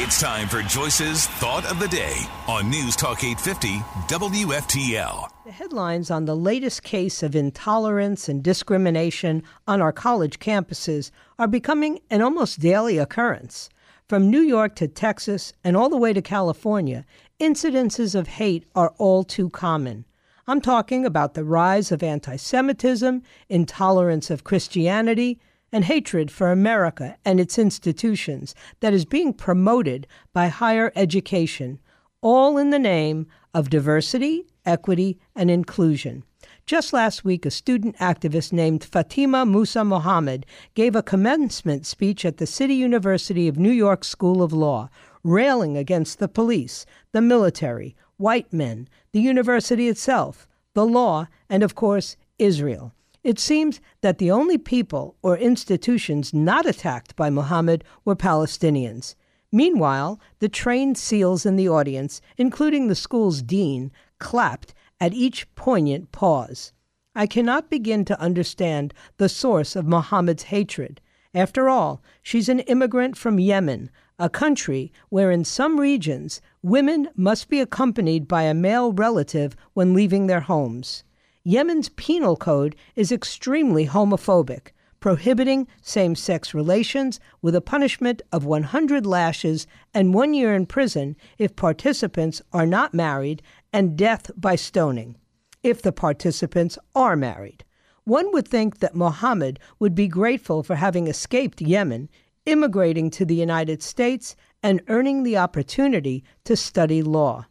It's time for Joyce's Thought of the Day on News Talk 850 WFTL. The headlines on the latest case of intolerance and discrimination on our college campuses are becoming an almost daily occurrence. From New York to Texas and all the way to California, incidences of hate are all too common. I'm talking about the rise of anti Semitism, intolerance of Christianity, and hatred for America and its institutions that is being promoted by higher education, all in the name of diversity, equity, and inclusion. Just last week, a student activist named Fatima Musa Mohammed gave a commencement speech at the City University of New York School of Law, railing against the police, the military, white men, the university itself, the law, and of course, Israel. It seems that the only people or institutions not attacked by Mohammed were Palestinians. Meanwhile, the trained SEALs in the audience, including the school's dean, clapped at each poignant pause. I cannot begin to understand the source of Mohammed's hatred. After all, she's an immigrant from Yemen, a country where in some regions women must be accompanied by a male relative when leaving their homes. Yemen's penal code is extremely homophobic, prohibiting same sex relations with a punishment of 100 lashes and one year in prison if participants are not married, and death by stoning if the participants are married. One would think that Mohammed would be grateful for having escaped Yemen, immigrating to the United States, and earning the opportunity to study law.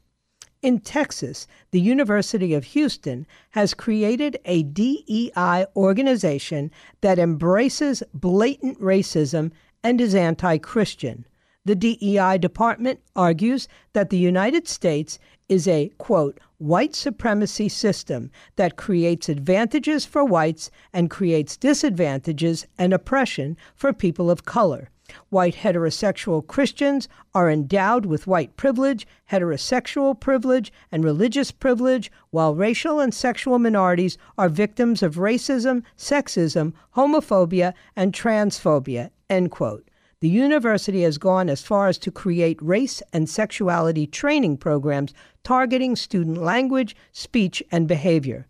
In Texas, the University of Houston has created a DEI organization that embraces blatant racism and is anti Christian. The DEI department argues that the United States is a, quote, white supremacy system that creates advantages for whites and creates disadvantages and oppression for people of color. White heterosexual Christians are endowed with white privilege, heterosexual privilege, and religious privilege, while racial and sexual minorities are victims of racism, sexism, homophobia, and transphobia. End quote. The university has gone as far as to create race and sexuality training programs targeting student language, speech, and behavior.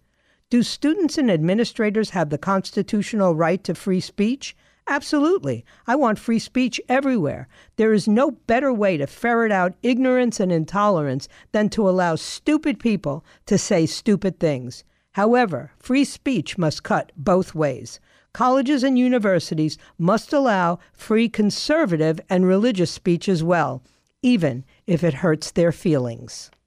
Do students and administrators have the constitutional right to free speech? Absolutely. I want free speech everywhere. There is no better way to ferret out ignorance and intolerance than to allow stupid people to say stupid things. However, free speech must cut both ways. Colleges and universities must allow free conservative and religious speech as well, even if it hurts their feelings.